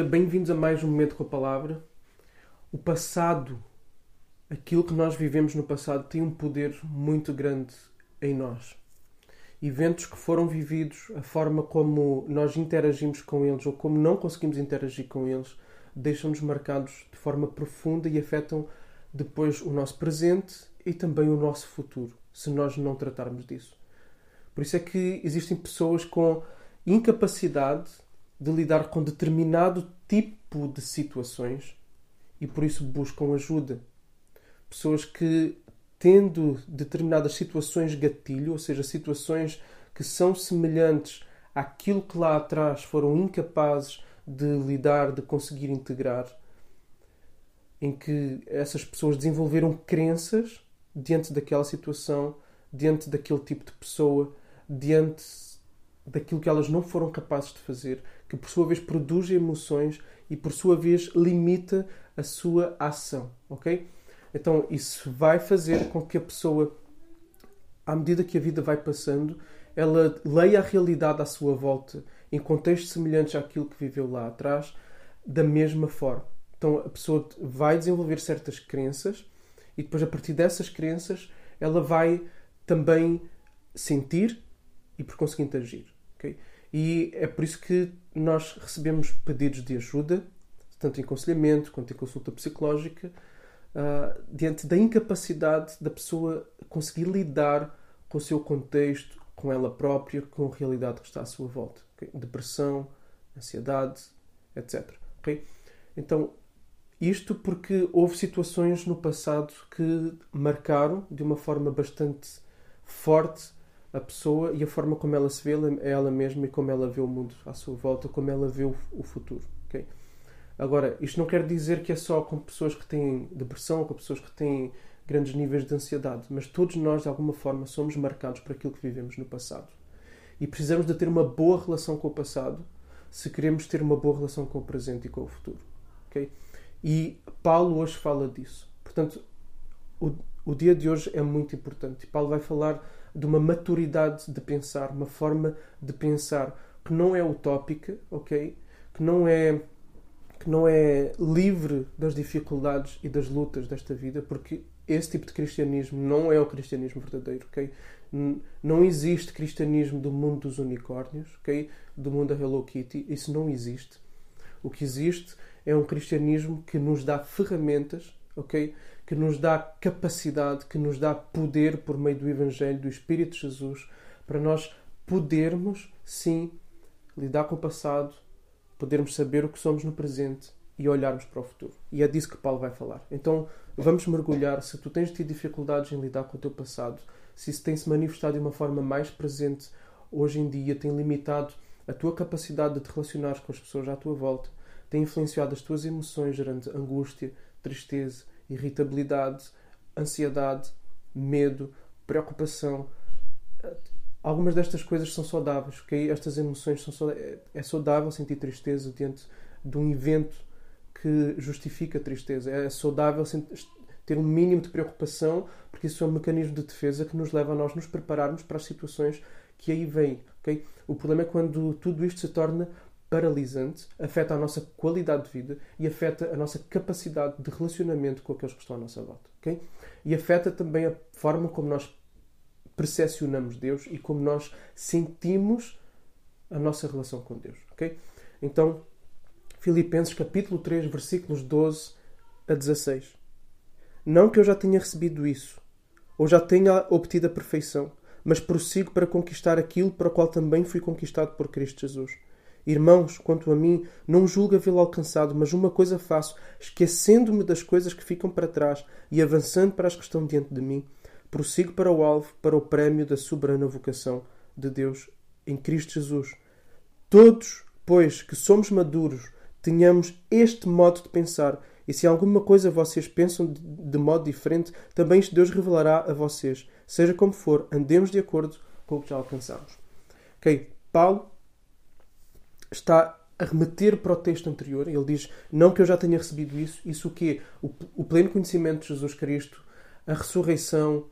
Bem-vindos a mais um momento com a palavra. O passado, aquilo que nós vivemos no passado, tem um poder muito grande em nós. Eventos que foram vividos, a forma como nós interagimos com eles ou como não conseguimos interagir com eles, deixam-nos marcados de forma profunda e afetam depois o nosso presente e também o nosso futuro, se nós não tratarmos disso. Por isso é que existem pessoas com incapacidade de lidar com determinado tipo de situações e por isso buscam ajuda. Pessoas que, tendo determinadas situações gatilho, ou seja, situações que são semelhantes àquilo que lá atrás foram incapazes de lidar, de conseguir integrar, em que essas pessoas desenvolveram crenças diante daquela situação, diante daquele tipo de pessoa, diante daquilo que elas não foram capazes de fazer, que por sua vez produz emoções e por sua vez limita a sua ação, ok? Então isso vai fazer com que a pessoa, à medida que a vida vai passando, ela leia a realidade à sua volta em contextos semelhantes àquilo que viveu lá atrás, da mesma forma. Então a pessoa vai desenvolver certas crenças e depois a partir dessas crenças ela vai também sentir e por conseguinte agir. Okay? E é por isso que nós recebemos pedidos de ajuda, tanto em aconselhamento quanto em consulta psicológica, uh, diante da incapacidade da pessoa conseguir lidar com o seu contexto, com ela própria, com a realidade que está à sua volta. Okay? Depressão, ansiedade, etc. Okay? Então, isto porque houve situações no passado que marcaram de uma forma bastante forte a pessoa e a forma como ela se vê é ela mesma e como ela vê o mundo à sua volta, como ela vê o, futuro. Okay? Agora, isto não quer dizer que é só com pessoas que têm depressão com pessoas que têm grandes níveis de ansiedade, mas todos nós, de alguma forma, somos marcados por aquilo que vivemos no passado. E precisamos de ter uma boa relação com o passado se queremos ter uma boa relação com o presente e com o futuro. Okay? E Paulo hoje fala disso. Portanto, o, o dia de hoje é muito importante. Paulo vai falar de uma maturidade de pensar, uma forma de pensar que não é utópica, ok? Que não é que não é livre das dificuldades e das lutas desta vida, porque esse tipo de cristianismo não é o cristianismo verdadeiro, ok? Não existe cristianismo do mundo dos unicórnios, ok? Do mundo da Hello Kitty, isso não existe. O que existe é um cristianismo que nos dá ferramentas, ok? que nos dá capacidade, que nos dá poder por meio do Evangelho, do Espírito de Jesus, para nós podermos, sim, lidar com o passado, podermos saber o que somos no presente e olharmos para o futuro. E é disso que Paulo vai falar. Então, vamos mergulhar. Se tu tens tido dificuldades em lidar com o teu passado, se isso tem se manifestado de uma forma mais presente hoje em dia, tem limitado a tua capacidade de te relacionar com as pessoas à tua volta, tem influenciado as tuas emoções, gerando angústia, tristeza, irritabilidade, ansiedade, medo, preocupação. Algumas destas coisas são saudáveis, ok? Estas emoções são saudáveis. É saudável sentir tristeza diante de um evento que justifica a tristeza. É saudável ter um mínimo de preocupação, porque isso é um mecanismo de defesa que nos leva a nós nos prepararmos para as situações que aí vêm. O problema é quando tudo isto se torna paralisante, afeta a nossa qualidade de vida e afeta a nossa capacidade de relacionamento com aqueles que estão à nossa volta. Okay? E afeta também a forma como nós percepcionamos Deus e como nós sentimos a nossa relação com Deus. Okay? Então, Filipenses capítulo 3, versículos 12 a 16. Não que eu já tenha recebido isso, ou já tenha obtido a perfeição, mas prossigo para conquistar aquilo para o qual também fui conquistado por Cristo Jesus. Irmãos, quanto a mim, não julgo havê-lo alcançado, mas uma coisa faço, esquecendo-me das coisas que ficam para trás e avançando para as que estão diante de mim, prossigo para o alvo, para o prémio da soberana vocação de Deus em Cristo Jesus. Todos, pois, que somos maduros, tenhamos este modo de pensar, e se alguma coisa vocês pensam de modo diferente, também isto Deus revelará a vocês. Seja como for, andemos de acordo com o que já alcançamos. Ok, Paulo está a remeter para o texto anterior. Ele diz: Não que eu já tenha recebido isso. Isso o quê? O, o pleno conhecimento de Jesus Cristo, a ressurreição.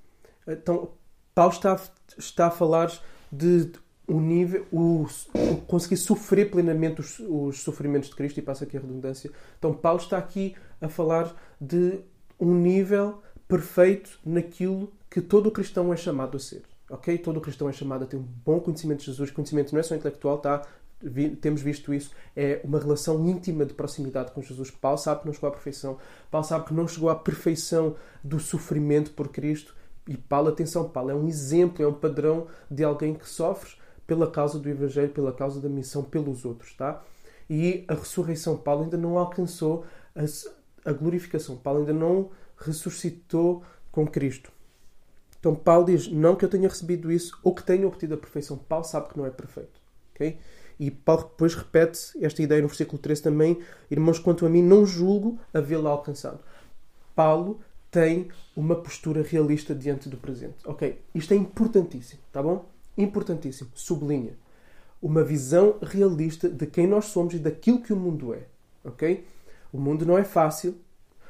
Então, Paulo está, está a falar de o nível, o, o conseguir sofrer plenamente os, os, sofrimentos de Cristo, e passa aqui a redundância. Então, Paulo está aqui a falar de um nível perfeito naquilo que todo cristão é chamado a ser. Ok? Todo cristão é chamado a ter um bom conhecimento de Jesus. Conhecimento não é só intelectual, tá? Temos visto isso, é uma relação íntima de proximidade com Jesus. Paulo sabe que não chegou à perfeição. Paulo sabe que não chegou à perfeição do sofrimento por Cristo. E Paulo, atenção, Paulo é um exemplo, é um padrão de alguém que sofre pela causa do Evangelho, pela causa da missão, pelos outros, tá? E a ressurreição, Paulo ainda não alcançou a, a glorificação. Paulo ainda não ressuscitou com Cristo. Então Paulo diz, não que eu tenha recebido isso ou que tenha obtido a perfeição. Paulo sabe que não é perfeito. ok? E Paulo depois repete esta ideia no versículo 13 também: Irmãos, quanto a mim, não julgo havê-la alcançado. Paulo tem uma postura realista diante do presente. Ok? Isto é importantíssimo, tá bom? Importantíssimo. Sublinha. Uma visão realista de quem nós somos e daquilo que o mundo é. Ok? O mundo não é fácil,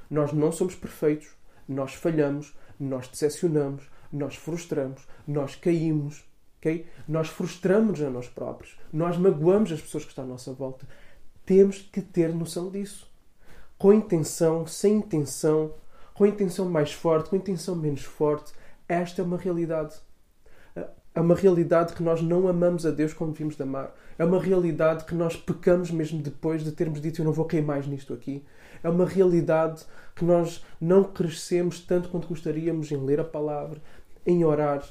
nós não somos perfeitos, nós falhamos, nós decepcionamos, nós frustramos, nós caímos, Okay? Nós frustramos a nós próprios, nós magoamos as pessoas que estão à nossa volta. Temos que ter noção disso. Com intenção, sem intenção, com intenção mais forte, com intenção menos forte, esta é uma realidade. É uma realidade que nós não amamos a Deus como devíamos de amar. É uma realidade que nós pecamos mesmo depois de termos dito eu não vou cair mais nisto aqui. É uma realidade que nós não crescemos tanto quanto gostaríamos em ler a palavra, em orar,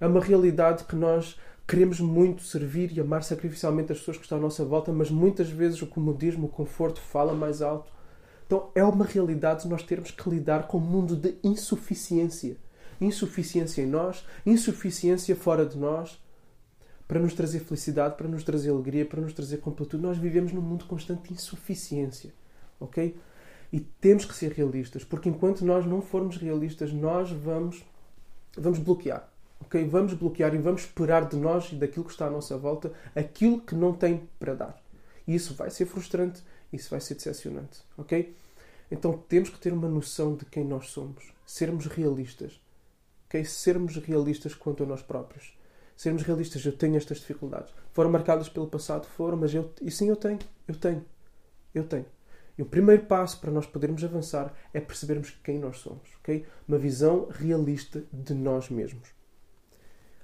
é uma realidade que nós queremos muito servir e amar sacrificialmente as pessoas que estão à nossa volta, mas muitas vezes o comodismo, o conforto fala mais alto. Então é uma realidade nós termos que lidar com um mundo de insuficiência. Insuficiência em nós, insuficiência fora de nós, para nos trazer felicidade, para nos trazer alegria, para nos trazer completude. Nós vivemos num mundo constante de insuficiência. Ok? E temos que ser realistas, porque enquanto nós não formos realistas, nós vamos, vamos bloquear ok? Vamos bloquear e vamos esperar de nós e daquilo que está à nossa volta aquilo que não tem para dar. E isso vai ser frustrante, isso vai ser decepcionante, ok? Então temos que ter uma noção de quem nós somos, sermos realistas, ok? Sermos realistas quanto a nós próprios. Sermos realistas, eu tenho estas dificuldades. Foram marcadas pelo passado? Foram, mas eu, e sim, eu tenho, eu tenho, eu tenho. E o primeiro passo para nós podermos avançar é percebermos quem nós somos, ok? Uma visão realista de nós mesmos.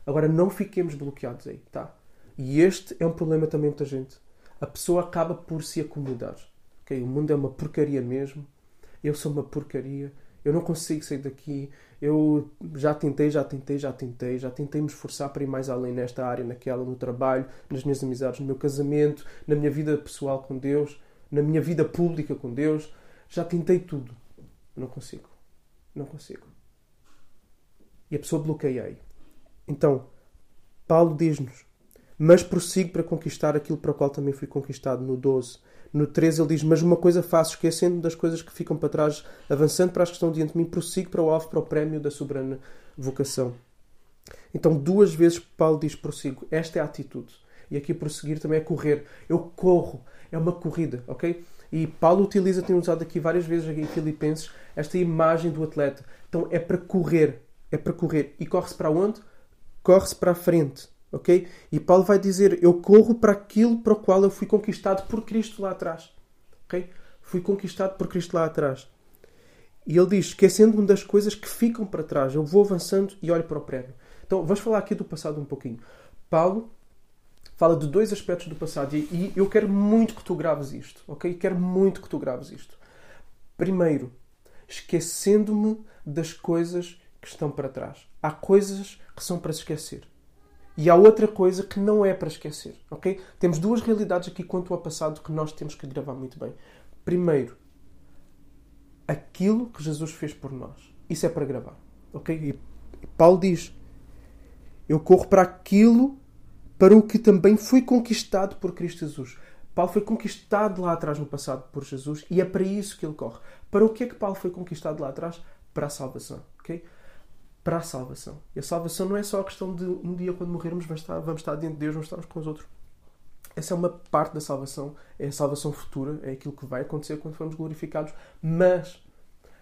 Agora não fiquemos bloqueados aí, tá? E este é um problema também muita gente. A pessoa acaba por se acomodar. Okay? O mundo é uma porcaria mesmo. Eu sou uma porcaria. Eu não consigo sair daqui. Eu já tentei, já tentei, já tentei, já tentei me esforçar para ir mais além nesta área, naquela, no trabalho, nas minhas amizades, no meu casamento, na minha vida pessoal com Deus, na minha vida pública com Deus. Já tentei tudo. Não consigo. Não consigo. E a pessoa bloqueia aí. Então, Paulo diz-nos: Mas prossigo para conquistar aquilo para o qual também fui conquistado, no 12. No 13 ele diz: Mas uma coisa faço, esquecendo das coisas que ficam para trás, avançando para as que estão diante de mim, prossigo para o alvo, para o prémio da soberana vocação. Então, duas vezes Paulo diz prossigo. Esta é a atitude. E aqui prosseguir também é correr. Eu corro. É uma corrida, ok? E Paulo utiliza, tem usado aqui várias vezes aqui em Filipenses, esta imagem do atleta. Então, é para correr. É para correr. E corre-se para onde? Corre-se para a frente. ok? E Paulo vai dizer: Eu corro para aquilo para o qual eu fui conquistado por Cristo lá atrás. ok? Fui conquistado por Cristo lá atrás. E ele diz: Esquecendo-me das coisas que ficam para trás, eu vou avançando e olho para o prédio. Então, vamos falar aqui do passado um pouquinho. Paulo fala de dois aspectos do passado e eu quero muito que tu graves isto, ok? Quero muito que tu graves isto. Primeiro, esquecendo-me das coisas que estão para trás. Há coisas que são para se esquecer. E há outra coisa que não é para esquecer, ok? Temos duas realidades aqui quanto ao passado que nós temos que gravar muito bem. Primeiro, aquilo que Jesus fez por nós. Isso é para gravar, ok? E Paulo diz: Eu corro para aquilo para o que também fui conquistado por Cristo Jesus. Paulo foi conquistado lá atrás no passado por Jesus e é para isso que ele corre. Para o que é que Paulo foi conquistado lá atrás? Para a salvação, ok? Para a salvação. E a salvação não é só a questão de um dia, quando morrermos, vamos estar, vamos estar diante de Deus, vamos estar uns com os outros. Essa é uma parte da salvação, é a salvação futura, é aquilo que vai acontecer quando formos glorificados. Mas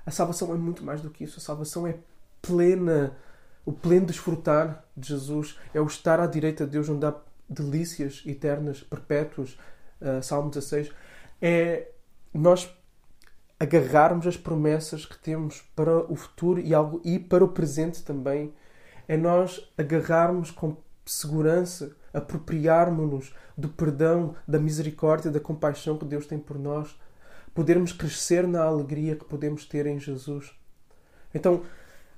a salvação é muito mais do que isso. A salvação é plena, o pleno desfrutar de Jesus, é o estar à direita de Deus, onde há delícias eternas, perpétuas, uh, Salmo 16, é nós agarrarmos as promessas que temos para o futuro e, algo, e para o presente também. É nós agarrarmos com segurança, apropriarmos-nos do perdão, da misericórdia, da compaixão que Deus tem por nós, podermos crescer na alegria que podemos ter em Jesus. Então,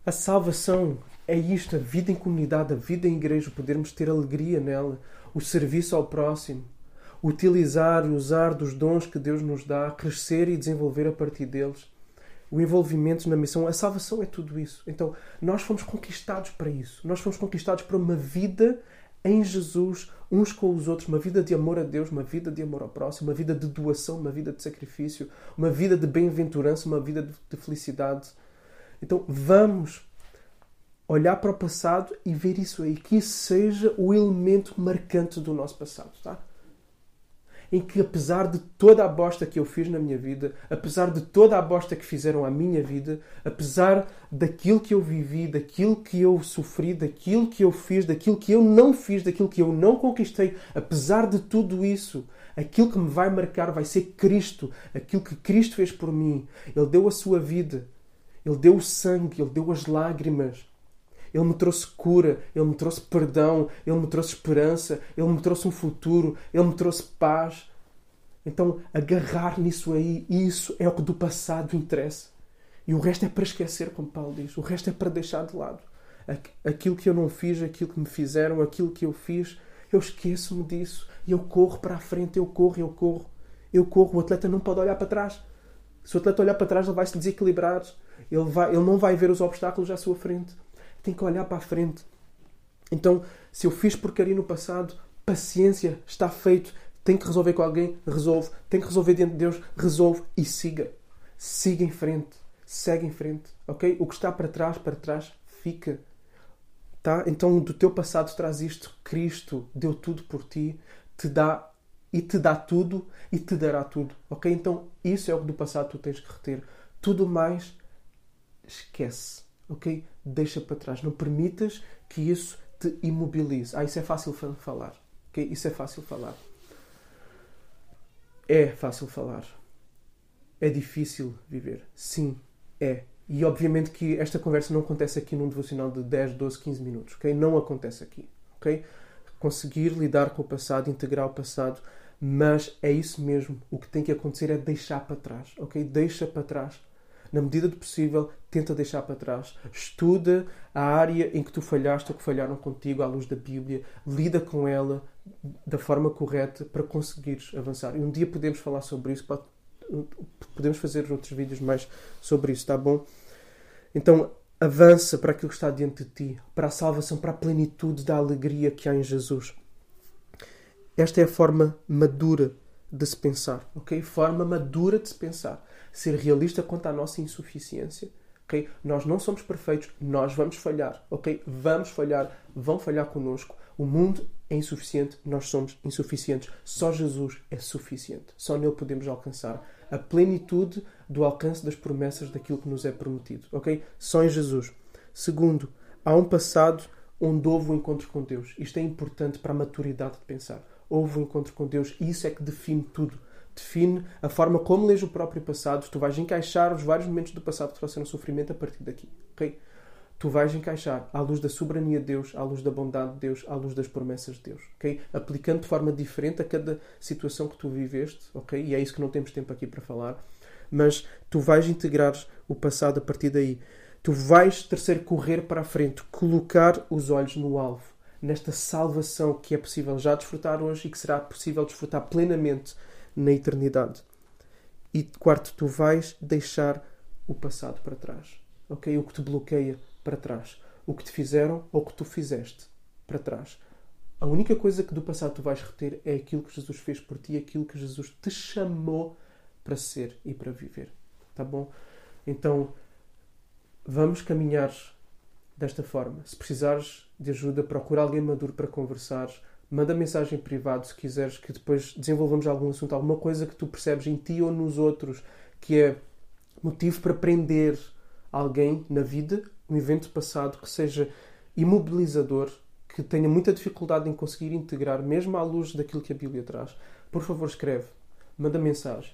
a salvação é isto, a vida em comunidade, a vida em igreja, podermos ter alegria nela, o serviço ao próximo, utilizar e usar dos dons que Deus nos dá, crescer e desenvolver a partir deles, o envolvimento na missão, a salvação é tudo isso. Então, nós fomos conquistados para isso. Nós fomos conquistados para uma vida em Jesus, uns com os outros, uma vida de amor a Deus, uma vida de amor ao próximo, uma vida de doação, uma vida de sacrifício, uma vida de bem-aventurança, uma vida de felicidade. Então, vamos olhar para o passado e ver isso aí, que isso seja o elemento marcante do nosso passado, tá? Em que apesar de toda a bosta que eu fiz na minha vida, apesar de toda a bosta que fizeram à minha vida, apesar daquilo que eu vivi, daquilo que eu sofri, daquilo que eu fiz, daquilo que eu não fiz, daquilo que eu não conquistei, apesar de tudo isso, aquilo que me vai marcar vai ser Cristo, aquilo que Cristo fez por mim. Ele deu a sua vida, ele deu o sangue, ele deu as lágrimas. Ele me trouxe cura, Ele me trouxe perdão, Ele me trouxe esperança, Ele me trouxe um futuro, Ele me trouxe paz. Então, agarrar nisso aí, isso é o que do passado interessa. E o resto é para esquecer, como Paulo diz. O resto é para deixar de lado. Aquilo que eu não fiz, aquilo que me fizeram, aquilo que eu fiz, eu esqueço-me disso. E eu corro para a frente, eu corro, eu corro. Eu corro. O atleta não pode olhar para trás. Se o atleta olhar para trás, ele vai se desequilibrar. Ele, vai, ele não vai ver os obstáculos à sua frente tem que olhar para a frente. Então, se eu fiz porcaria no passado, paciência, está feito. Tem que resolver com alguém, resolve. Tem que resolver diante de Deus, resolve e siga. Siga em frente. Segue em frente. Ok? O que está para trás, para trás, fica. Tá? Então, do teu passado traz isto. Cristo deu tudo por ti, te dá e te dá tudo e te dará tudo. Ok? Então, isso é o que do passado tu tens que reter. Tudo mais, esquece. Ok? deixa para trás. Não permitas que isso te imobilize. Ah, isso é fácil falar. Okay? Isso é fácil falar. É fácil falar. É difícil viver. Sim, é. E obviamente que esta conversa não acontece aqui num devocional de 10, 12, 15 minutos. Okay? Não acontece aqui. Okay? Conseguir lidar com o passado, integrar o passado, mas é isso mesmo. O que tem que acontecer é deixar para trás. ok? Deixa para trás na medida do possível, tenta deixar para trás. Estuda a área em que tu falhaste ou que falharam contigo à luz da Bíblia. Lida com ela da forma correta para conseguires avançar. E um dia podemos falar sobre isso. Podemos fazer outros vídeos mais sobre isso, tá bom? Então, avança para aquilo que está diante de ti, para a salvação, para a plenitude da alegria que há em Jesus. Esta é a forma madura de se pensar, ok? Forma madura de se pensar ser realista quanto à nossa insuficiência. Okay? Nós não somos perfeitos, nós vamos falhar, ok? Vamos falhar, vão falhar connosco. O mundo é insuficiente, nós somos insuficientes. Só Jesus é suficiente. Só nele podemos alcançar a plenitude do alcance das promessas daquilo que nos é prometido, ok? Só em Jesus. Segundo, há um passado onde houve um encontro com Deus. Isto é importante para a maturidade de pensar. Houve um encontro com Deus e isso é que define tudo define a forma como lês o próprio passado. Tu vais encaixar os vários momentos do passado que trouxeram sofrimento a partir daqui. ok? Tu vais encaixar à luz da soberania de Deus, à luz da bondade de Deus, à luz das promessas de Deus. ok? Aplicando de forma diferente a cada situação que tu viveste. ok? E é isso que não temos tempo aqui para falar. Mas tu vais integrar o passado a partir daí. Tu vais, terceiro, correr para a frente, colocar os olhos no alvo, nesta salvação que é possível já desfrutar hoje e que será possível desfrutar plenamente na eternidade. E quarto, tu vais deixar o passado para trás. Ok? O que te bloqueia para trás. O que te fizeram ou o que tu fizeste para trás. A única coisa que do passado tu vais reter é aquilo que Jesus fez por ti, aquilo que Jesus te chamou para ser e para viver. Tá bom? Então, vamos caminhar desta forma. Se precisares de ajuda, procura alguém maduro para conversares manda mensagem privada se quiseres que depois desenvolvamos algum assunto, alguma coisa que tu percebes em ti ou nos outros que é motivo para prender alguém na vida, um evento passado que seja imobilizador, que tenha muita dificuldade em conseguir integrar, mesmo à luz daquilo que a Bíblia traz, por favor, escreve, manda mensagem.